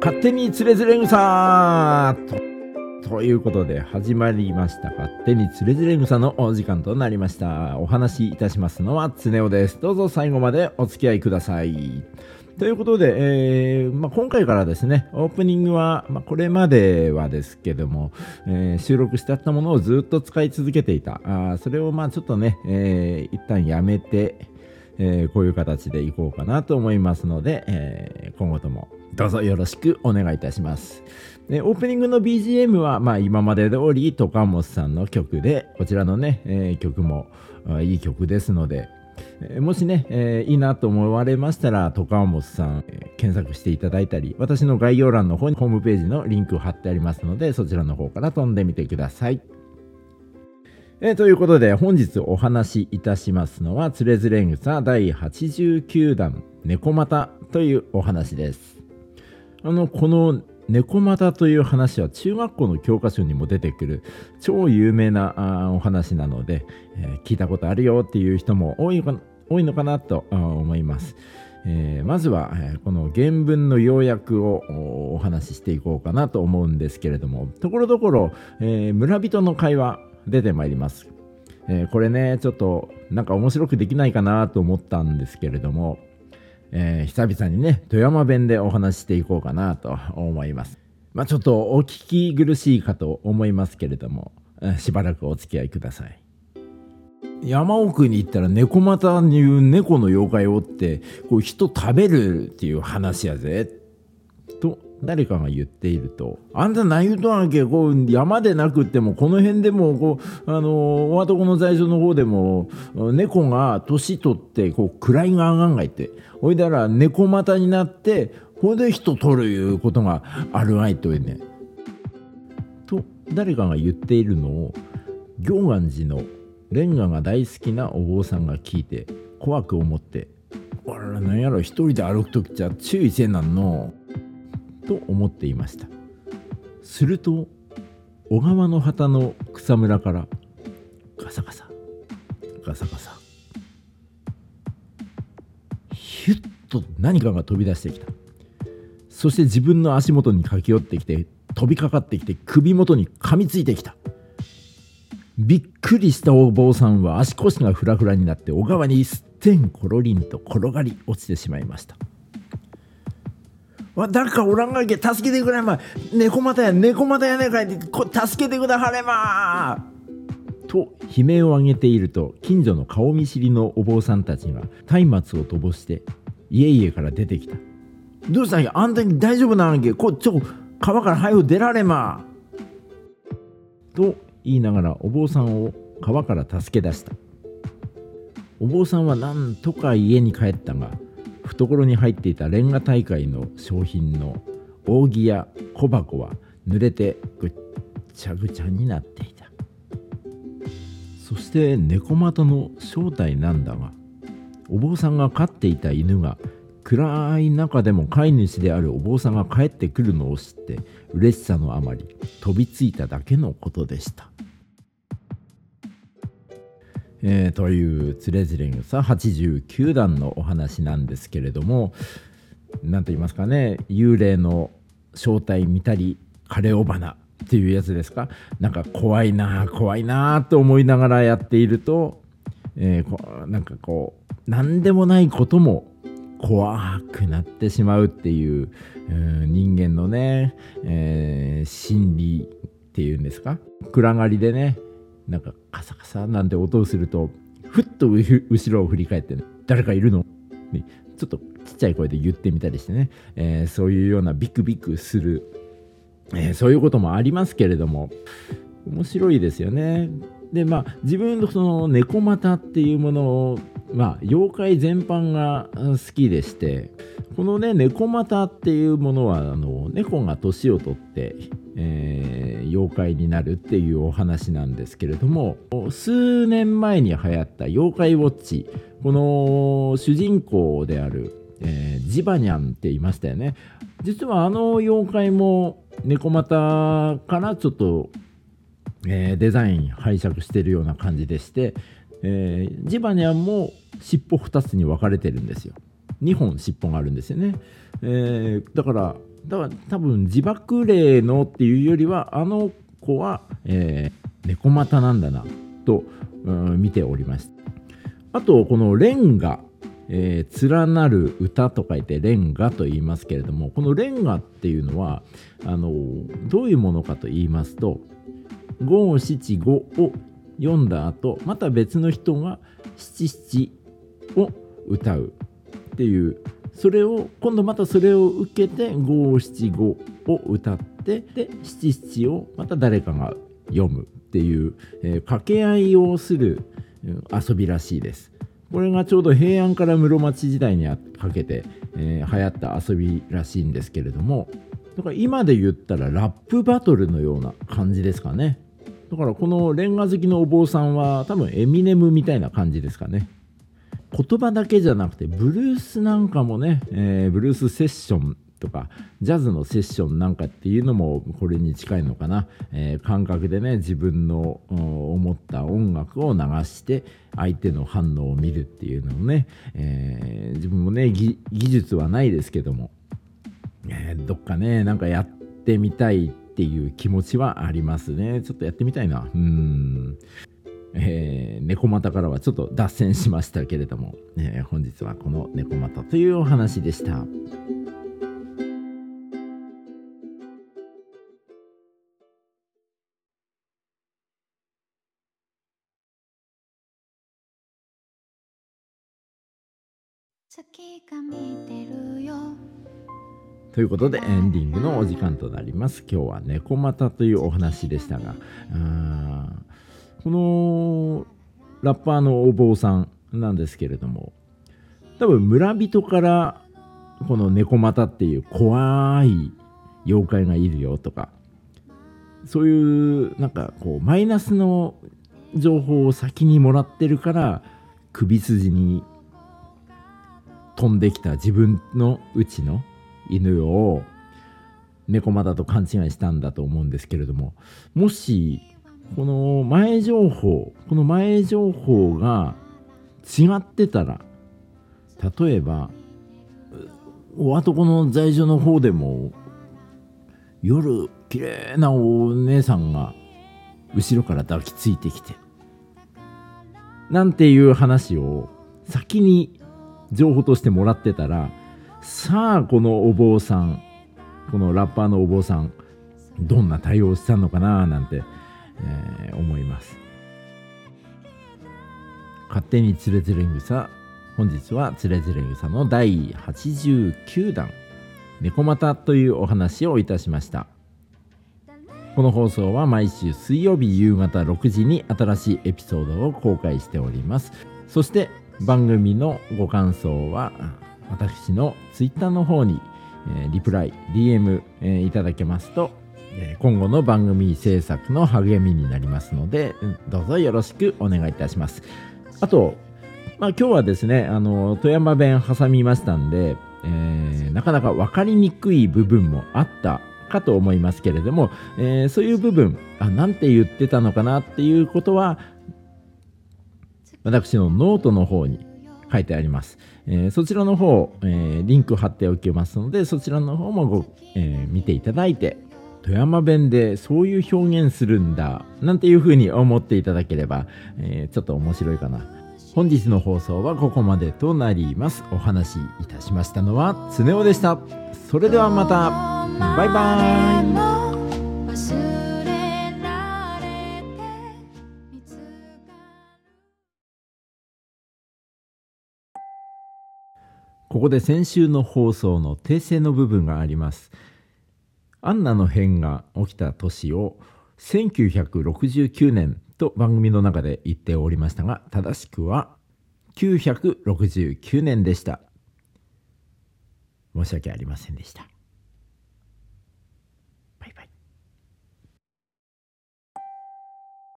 勝手につれづれ草とということで始まりました。勝手につれづれ草のお時間となりました。お話しいたしますのはつねおです。どうぞ最後までお付き合いください。ということで、えーまあ、今回からですね、オープニングは、まあ、これまではですけども、えー、収録してあったものをずっと使い続けていた。あそれをまあちょっとね、えー、一旦やめて、えー、こういう形でいこうかなと思いますので、えー、今後ともどうぞよろしくお願いいたします。でオープニングの BGM は、まあ、今まで通りトカモスさんの曲で、こちらのね、えー、曲もいい曲ですので、え、もしね、えー、いいなと思われましたら、トカモスさん、え、検索していただいたり、私の概要欄の方にホームページのリンクを貼ってありますので、そちらの方から飛んでみてください。えー、ということで、本日お話しいたしますのは、つれづれ草第89弾、猫股というお話です。あの、この猫股という話は中学校の教科書にも出てくる超有名なお話なので、えー、聞いたことあるよっていう人も多い多いのかなと思います。えー、まずは、えー、この原文の要約をお話ししていこうかなと思うんですけれどもところどころ、えー、村人の会話出てまいります。えー、これね、ちょっとなんか面白くできないかなと思ったんですけれども、えー、久々にね、富山弁でお話していこうかなと思います。まあちょっとお聞き苦しいかと思いますけれども、え、しばらくお付き合いください。山奥に行ったら猫股にいう猫の妖怪をって、こう人食べるっていう話やぜ。誰かが言っていると「あんた何言うとんわけこう山でなくってもこの辺でもこうあのお男の在所の方でも猫が年取ってこう位が上がんがいてほいだら猫股になってほいで人取るいうことがあるわいとね。と誰かが言っているのを行願寺のレンガが大好きなお坊さんが聞いて怖く思って「あら何やろ一人で歩く時じゃ注意せんなんの」と思っていました。すると小川の旗の草むらからガサガサガサガサヒュッと何かが飛び出してきた。そして自分の足元に駆け寄ってきて飛びかかってきて首元に噛みついてきた。びっくりしたお坊さんは足腰がフラフラになって小川にすってんころりんと転がり落ちてしまいました。誰かおらんがいけ助けてくれま猫股や猫股やねかいこ助けてくだはれまと悲鳴を上げていると近所の顔見知りのお坊さんたちが松明を飛ばして家々から出てきた。どうしたんやあんたに大丈夫なんけ？こちょ川から早く出られま。と言いながらお坊さんを川から助け出した。お坊さんはなんとか家に帰ったが懐に入っていたレンガ大会の商品の扇や小箱は濡れてぐっちゃぐちゃになっていた。そして猫又の正体なんだがお坊さんが飼っていた犬が暗い中でも飼い主であるお坊さんが帰ってくるのを知って嬉しさのあまり飛びついただけのことでした。えー、というつれづれ草89段のお話なんですけれども何と言いますかね幽霊の正体見たり枯れ尾花っていうやつですか？なんか怖いな怖いなと思いながらやっていると、えー、こなんかこう何でもないことも怖くなってしまうっていう、うん、人間のね、えー、心理っていうんですか？暗がりでねなんかカサカサなんて音をするとふっと後ろを振り返ってね誰かいるの？にちょっとちっちゃい声で言ってみたりしてね、えー、そういうようなビクビクする、えー、そういうこともありますけれども面白いですよね。でまあ自分のその猫股っていうものをまあ妖怪全般が好きでしてこのね猫股っていうものはあの猫が年を取って、えー、妖怪になるっていうお話なんですけれども数年前に流行った妖怪ウォッチ。この主人公である、えー、ジバニャンって言いましたよね。実はあの妖怪も猫股からちょっと、えー、デザイン拝借してるような感じでしてえー、ジバニャンも尻尾2つに分かれてるんですよ。2本尻尾があるんですよね、えー、だからだから多分自爆霊のっていうよりはあの子は、えー、猫股なんだなと、うん、見ております。あとこのレンガえー、連なる歌と書いてレンガと言いますけれどもこのレンガっていうのはあのどういうものかと言いますと五七五を読んだ後また別の人が七七を歌うっていうそれを今度またそれを受けて五七五を歌ってで七七をまた誰かが読むっていう、えー、掛け合いをする遊びらしいです。これがちょうど平安から室町時代にかけて、えー、流行った遊びらしいんですけれどもだから今で言ったらラップバトルのような感じですかねだからこのレンガ好きのお坊さんは多分エミネムみたいな感じですかね言葉だけじゃなくてブルースなんかもね、えー、ブルースセッションとかジャズのセッションなんかっていうのもこれに近いのかな、えー、感覚でね自分の思った音楽を流して相手の反応を見るっていうのをね、えー、自分もね技術はないですけども、えー、どっかねなんかやってみたいっていう気持ちはありますね。ちょっとやってみたいな。うん。えー、猫股からはちょっと脱線しましたけれども、えー、本日はこの猫股というお話でした。月が見てるよ。ということでエンディングのお時間となります。今日は猫股というお話でしたがこのラッパーのお坊さんなんですけれども多分村人からこの猫股っていう怖い妖怪がいるよとかそういうなんかこうマイナスの情報を先にもらってるから首筋に飛んできた自分のうちの犬を猫間だと勘違いしたんだと思うんですけれどももしこの前情報この前情報が違ってたら例えばお男の在所の方でも夜綺麗なお姉さんが後ろから抱きついてきてなんていう話を先に情報としてもらってたらさあこのお坊さんこのラッパーのお坊さんどんな対応したのかななんて、えー、思います。勝手につれづれ草本日はつれづれ草の第89弾猫股というお話をいたしました。この放送は毎週水曜日夕方6時に新しいエピソードを公開しております。そして番組のご感想は私の Twitter の方に、えー、リプライ DM、えー、いただけますと、今後の番組制作の励みになりますのでどうぞよろしくお願いいたしますあと、まあ、今日はですねあの富山弁挟みましたんで、えー、なかなか分かりにくい部分もあったかと思いますけれども、えー、そういう部分あなんて言ってたのかなっていうことは私のノートの方に書いてあります。えー、そちらの方、えー、リンク貼っておきますので、そちらの方もご、えー、見ていただいて、富山弁でそういう表現するんだ、なんていう風に思っていただければ、えちょっと面白いかな。本日の放送はここまでとなります。お話しいたしましたのは、つねおでした。それではまた、バイバーイここで先週の放送の訂正の部分があります。アンナの変が起きた年を1969年と番組の中で言っておりましたが、正しくは969年でした。申し訳ありませんでした。